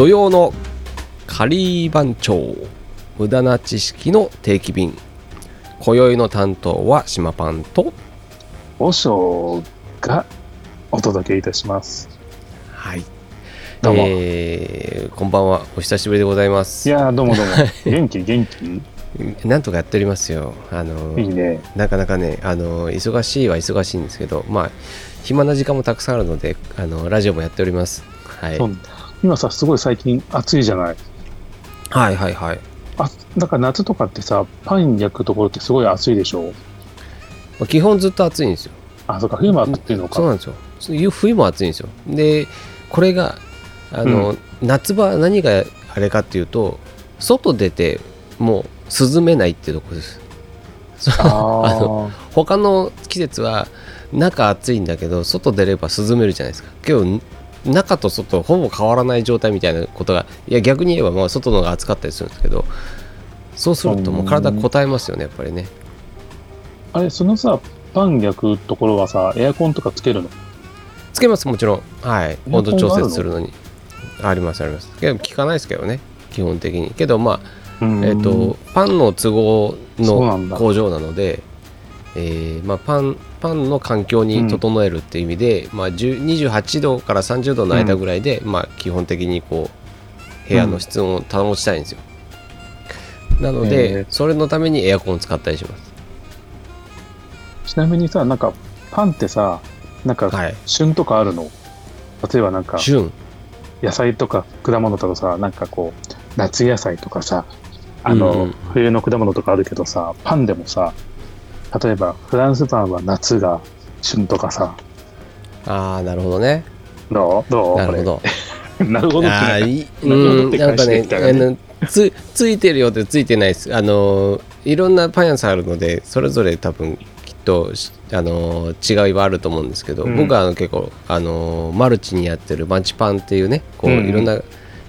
土曜のカリー番長無駄な知識の定期便。今宵の担当は島パンと。和尚がお届けいたします。はい。どうも。えーこんばんは。お久しぶりでございまいすやー、どうもどうも。元気元気？なんとかやっておりますよ。あのいいね。なかなかねあの忙しいは忙しいんですけどまあ暇な時間もたくさんあるのであのラジオもやっております。はい今さ、すごい最近暑いじゃない。はいはいはい。あ、だから夏とかってさ、パン焼くところってすごい暑いでしょ？まあ基本ずっと暑いんですよ。あ、そうか、冬も暑いのか。そうなんですよ。冬冬も暑いんですよ。でこれがあの、夏場何があれかっていうと外出てもう涼めないっていうところです。そう。あー。他の季節は中暑いんだけど外出れば涼めるじゃないですか。けど中と外ほぼ変わらない状態みたいなことがいや逆に言えばまあ外の方が暑かったりするんですけどそうするともう体こたえますよねやっぱりね。あれ、そのさ、パン焼くところはさ、エアコンとかつけるの？つけますもちろん。はい。温度調節するのに。ありますあります。けど効かないですけどね基本的に。けどまあえっ、とパンの都合の工場なのでえーまあ、パンパンの環境に整えるっていう意味で、まあ、10 28度から30度の間ぐらいで、まあ、基本的にこう部屋の室温を保ちたいんですよ、なのへでーそれのためにエアコンを使ったりします。ちなみにさ、なんか、パンってさ、なんか、はい。旬とかあるの？例えばなんか、旬。野菜とか果物とかさ、なんかこう、夏野菜とかさ、あの、うんうん。冬の果物とかあるけどさ、パンでもさ、例えばフランスパンは夏が旬とかさ、ああなるほどね。どう？どう？なるほど。なるほどんなんなんかねねあのつついてるよってついてないです。あのいろんなパン屋さんあるのでそれぞれ多分きっとしあの違いはあると思うんですけど、うん。僕はあの結構あのマルチにやってるマンチパンっていうねこううん。いろんな、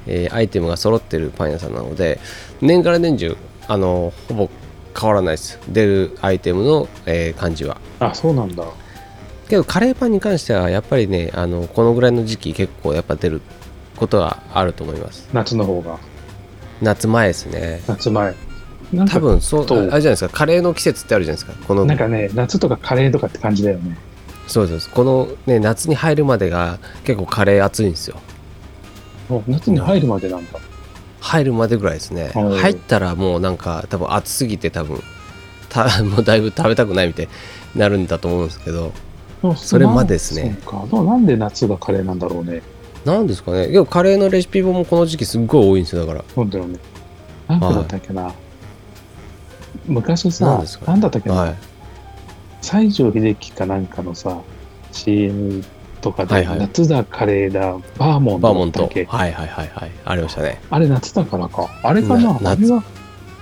えーアイテムが揃ってるパン屋さんなので年から年中あのほぼ変わらないです出るアイテムの、えー感じはあ、そうなんだ。けどカレーパンに関してはやっぱりねあのこのぐらいの時期結構やっぱ出ることはあると思います夏の方が。夏前ですね夏前。多分そうあとれじゃないですかカレーの季節ってあるじゃないですかこのなんかね、夏とかカレーとかって感じだよね。そうですこのね夏に入るまでが結構カレー暑いんですよ夏に入るまでなんだ。入るまでぐらいですねうん入ったらもうなんか多分暑すぎて多分た もうだいぶ食べたくないみたいになるんだと思うんですけどそれまでですねそうか。でもなんで夏がカレーなんだろうね。なんですかねでもカレーのレシピ本もこの時期すっごい多いんですよだからそうだよね。なんでだったっけな。昔なんさです、かなんだったっけな。はい西城秀樹かなんかのさ、CM とかで、はいはい。夏だカレーだ、バーモンバーモントはいはいはいはい。ありましたね。あれ夏だからか。あれかな？なあれは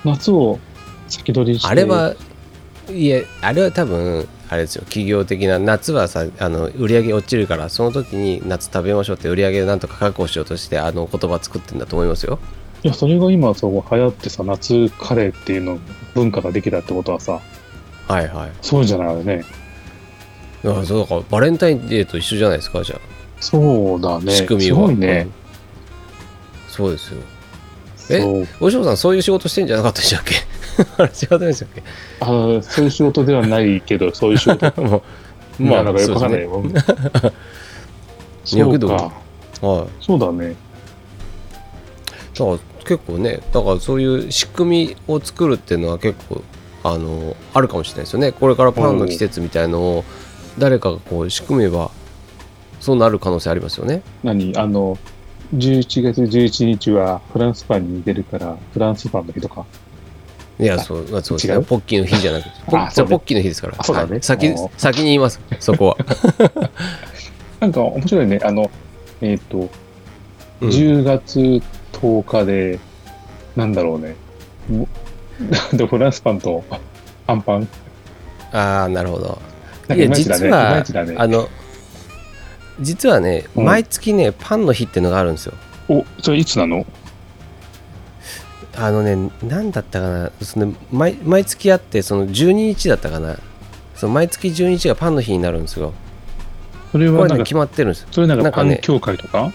夏を先取りして。あれはいえあれは多分あれですよ。企業的な夏はさあの売り上げ落ちるからその時に夏食べましょうって売り上げをなんとか確保しようとしてあの言葉作ってるんだと思いますよ。いや、それが今そう流行ってさ、夏カレーっていうの文化ができたってことはさ、はいはい。そうじゃないよね。いやそうだからバレンタインデーと一緒じゃないですかじゃそうだあ、ね。仕組みはすごいねうん。そうですよえそうお嬢さんそういう仕事してんじゃなかったでしたっけ？あれ違ったんでしたっあそういう仕事ではないけど、そういう仕事。けもうまあなんかよくわかんないよ。いや そうか。はいそうだね。だから結構ねだからそういう仕組みを作るっていうのは結構あのあるかもしれないですよねこれからパンの季節みたいのを誰かがこう仕組めばそうなる可能性ありますよね。何？あの、11月11日はフランスパンに似てるから、フランスパンの日とか。いやそうまあそうです違う？ねポッキーの日じゃなくて。ポあそうね。ポッキーの日ですから。あそうだね。はい。先先に言います。そこは、なんか面白いね。あの、えっ、と、うん。10月10日で、なんだろうね。フランスパンとアンパン？ああなるほどいや実はね。あの実はね、うん。毎月ねパンの日っていうのがあるんですよ。お、それいつなの？あのね何だったかなその毎毎月あってその12日だったかな。その毎月12日がパンの日になるんですよ。それはね決まってるんです。よそれなんかパン協会とか？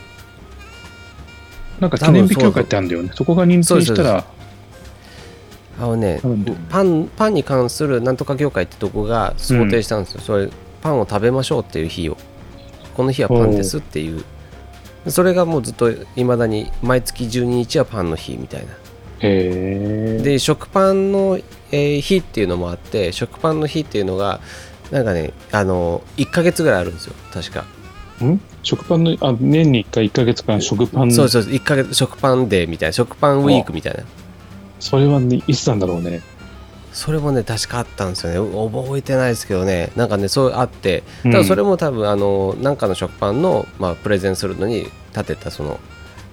なんか記念日協会ってあるんだよね。そこが認定したら、あのねパンパンに関するなんとか業界ってとこが想定したんですよ、それパンを食べましょうっていう日を。この日はパンですっていう。それがもうずっといまだに毎月12日はパンの日みたいな。で食パンの、えー日っていうのもあって食パンの日っていうのがなんかねあの1ヶ月ぐらいあるんですよ。確か、ん？食パンの、あ、年に1回1ヶ月間食パン、そうそう1ヶ月食パンデーみたいな。食パンウィークみたいなそれはね、いつなんだろうね。それもね確かあったんですよね。覚えてないですけどね。なんかねそうあって。うん。ただそれも多分あのなんかの食パンの、まあ、プレゼンするのに立てたその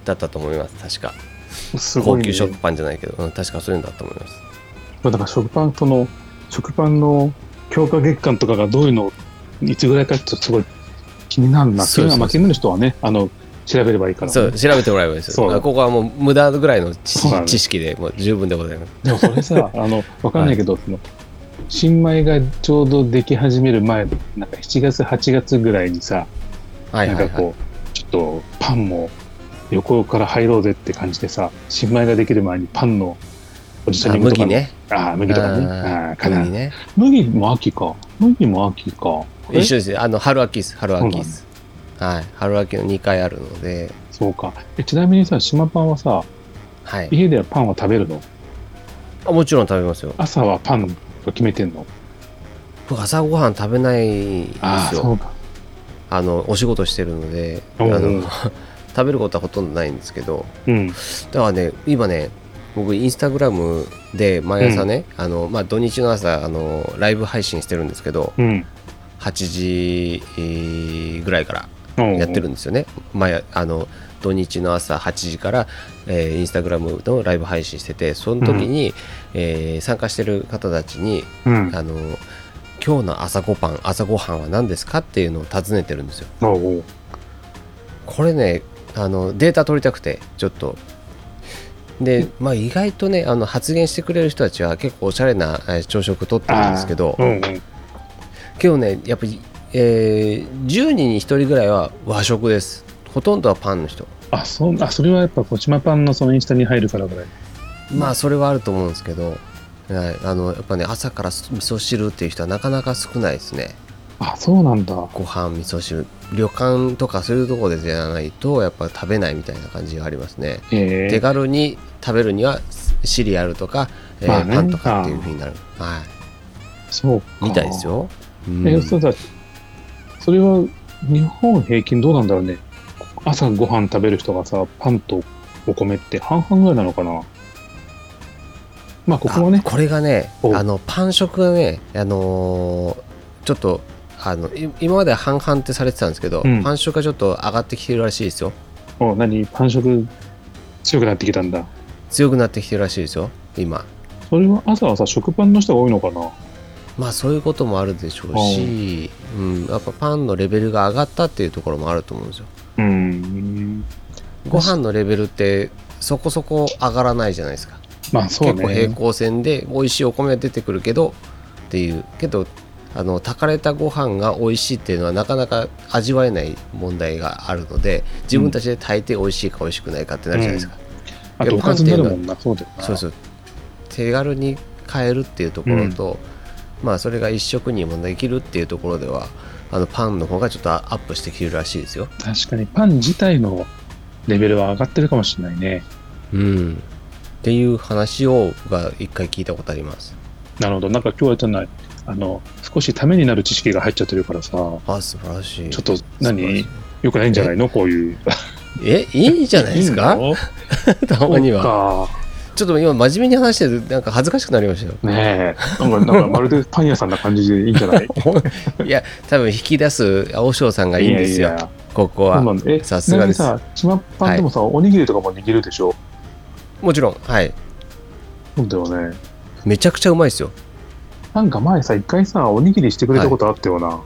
だったと思います。確か。ね。高級食パンじゃないけど、うん、確かそういうのだと思います。だから食パンとの、食パンの強化月間とかがどういうの、いつぐらいかってすごい気になるな。そうそうそう。まあ気になる人はね、あの、調べればいいから、ね。そう調べてもらえばいいですよ。ここはもう無駄ぐらいの知識でもう十分でございます。でもそれさ、あの、わかんないけど、その、新米がちょうどでき始める前、なんか7月、8月ぐらいにさ、はいはいはい。なんかこう、ちょっとパンも横から入ろうぜって感じでさ、新米ができる前にパンのおじさんあに麦ね。ああ、麦とかね。あああ、かな。麦。ね。麦も秋か。麦も秋か。え一緒ですあの春秋です。春秋ですはい。春秋の2回あるので。そうか。えちなみにさ、島パンはさ、はい。家ではパンは食べるの？あもちろん食べますよ。朝はパンと決めてんの？僕朝ごはん食べないんですよ。そうか。あのお仕事してるのであの 食べることはほとんどないんですけど。うん。だからね今ね僕インスタグラムで毎朝ね、あのまあ、土日の朝あのライブ配信してるんですけどうん。8時えーぐらいからややってるんですよね、毎あの土日の朝8時から、えーインスタグラムのライブ配信しててその時に、えー参加してる方たちにうん。あの今日の朝ごパン朝ごはんは何ですかっていうのを尋ねてるんですよ。これねあのデータ取りたくてちょっと。で、まあ、意外とねあの発言してくれる人たちは結構おしゃれなえー朝食とってるんですけどうんうん。けどねやっぱり、えー10人に1人ぐらいは和食です。ほとんどはパンの人。あ、そう、あ、それはやっぱ、こちまパンのそのインスタに入るからぐらい。まあそれはあると思うんですけど、はい、あのやっぱね朝から味噌汁っていう人はなかなか少ないですね。あ、そうなんだ。ご飯味噌汁。旅館とかそういうところでじゃないとやっぱ食べないみたいな感じがありますね。え。手軽に食べるにはシリアルとか、えーまあねパンとかっていうふうになる、はそうみたいです。よ、うん。え、そうだ。それは、日本平均どうなんだろうね。朝ご飯食べる人がさ、パンとお米って半々ぐらいなのかな。まあ、ここはね。あ、これがねお。あのパン食がねあのーちょっとあのい今までは半々ってされてたんですけど、うん。パン食がちょっと上がってきてるらしいですよ。お何？パン食強くなってきたんだ。強くなってきてるらしいですよ今。それは朝はさ、食パンの人が多いのかな？まあそういうこともあるでしょうし、うん、やっぱパンのレベルが上がったっていうところもあると思うんですようん。ご飯のレベルってそこそこ上がらないじゃないですかまあ、そう結構平ね。行線で美味しいお米が出てくるけどっていうけどあの炊かれたご飯が美味しいっていうのはなかなか味わえない問題があるので自分たちで炊いて美味しいか美味しくないかってなるじゃないですか、あと、おかずになるもんな。そうだよな。そうそう手軽に買えるっていうところと、まあそれが一食にもできるっていうところではあのパンの方がちょっとアップしてきてるらしいですよ。確かにパン自体のレベルは上がってるかもしれないね。うん。っていう話を僕が一回聞いたことあります。なるほど。なんか今日はじゃない、あの、少しためになる知識が入っちゃってるからさ、あ素晴らしい。ちょっと何よくないんじゃないの？こういう。え？いいんじゃないですか？たまには。は。ちょっと今真面目に話しててなんか恥ずかしくなりましたよ。ねえ。なんか、なんかまるでパン屋さんな感じでいいんじゃない？いや多分引き出す青翔さんがいいんですよ。ややここは。さすがです。さ、チマパンでもさ、おにぎりとかも握るでしょ？もちろん。はい。そうだよね。めちゃくちゃうまいですよ。なんか前さ、一回さ、おにぎりしてくれたことあったよな。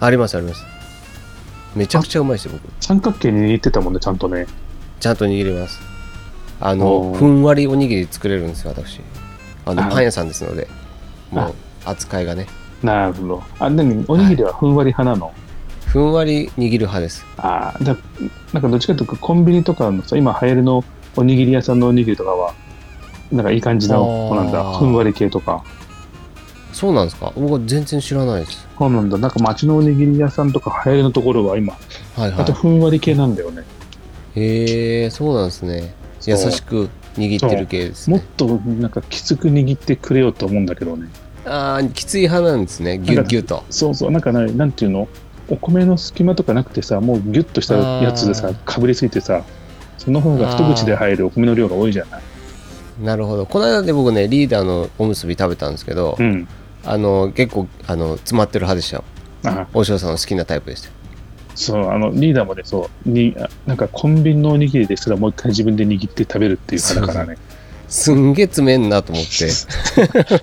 ありますあります。めちゃくちゃうまいですよ僕。三角形に握ってたもんね、ちゃんとね。ちゃんと握りますあおのー。ふんわりおにぎり作れるんですよ私。あのあパン屋さんですのでもあう扱いがね。なるほど。あ、でも、おにぎりはふんわり派なの？ふんわり握る派です。ああ、だなんかどっちかというと、コンビニとかのさ、今流行りのおにぎり屋さんのおにぎりとかは、なんかいい感じの、あーなんだ、ふんわり系とか。そうなんですか？僕は全然知らないです。そうなんだ。なんか街のおにぎり屋さんとか流行りのところは今、はいはあとふんわり系なんだよね。いへえそうなんですね優しく握ってる系ですね。もっとなんかきつく握ってくれよと思うんだけどね。ああきつい派なんですね。ギュッギュッと。そうそう、なんかね、なんていうの？お米の隙間とかなくてさ、もうギュッとしたやつでさかぶりついてさ、その方が一口で入るお米の量が多いじゃない。なるほど。この間で僕ねリーダーのおむすび食べたんですけど、うん。あの結構あの詰まってる派でしたよ。あ大塩さんの好きなタイプでしたそう、あの、リーダーもね、そう、に、あなんかコンビニのおにぎりですらもう一回自分で握って食べるっていう派だからね。すんげえ詰めんなと思って。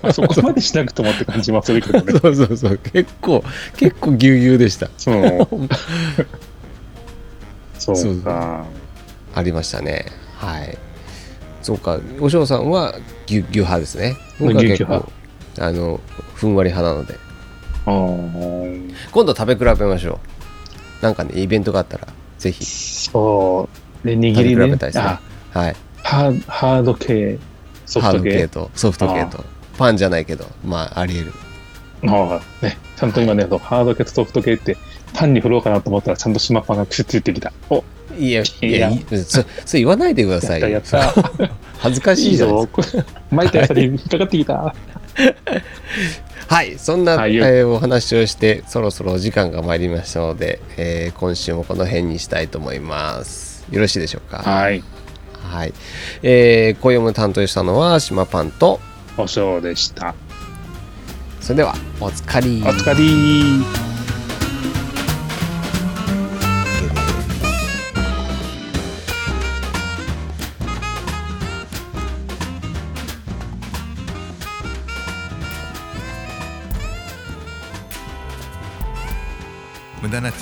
あそこまでしなくともって感じはするけどね。そうそうそう。結構結構ぎゅうぎゅうでした。そう。そそう。うか。ありましたね。はい。そうか。お嬢さんはぎゅうぎゅう派ですね。僕は結構あのふんわり派なので。今度食べ比べましょうなんかねイベントがあったらぜひ。そう。で、握りね。比べたいですねあ。はい。ハーハード系、ソフト系。ハード系。とソフト系と。パンじゃないけどまああり得る。ああね、ちゃんと今ね、そうハード系とソフト系って、パンに振ろうかなと思ったら、ちゃんと島パンがくっついてきた。お。いやいいや。やいいそそれ言わないでくださいよ。やったやった。恥ずかしいいいじゃないですぞ。巻いたやつに引っかかってきた。か はいそんな、はいえーお話をしてそろそろお時間が参りましたので、えー今週もこの辺にしたいと思いますよろしいでしょうか？はい。はい、えー、今夜も担当したのは島パンとおしょうでした。それではおつかりお疲れ。無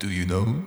Do you know?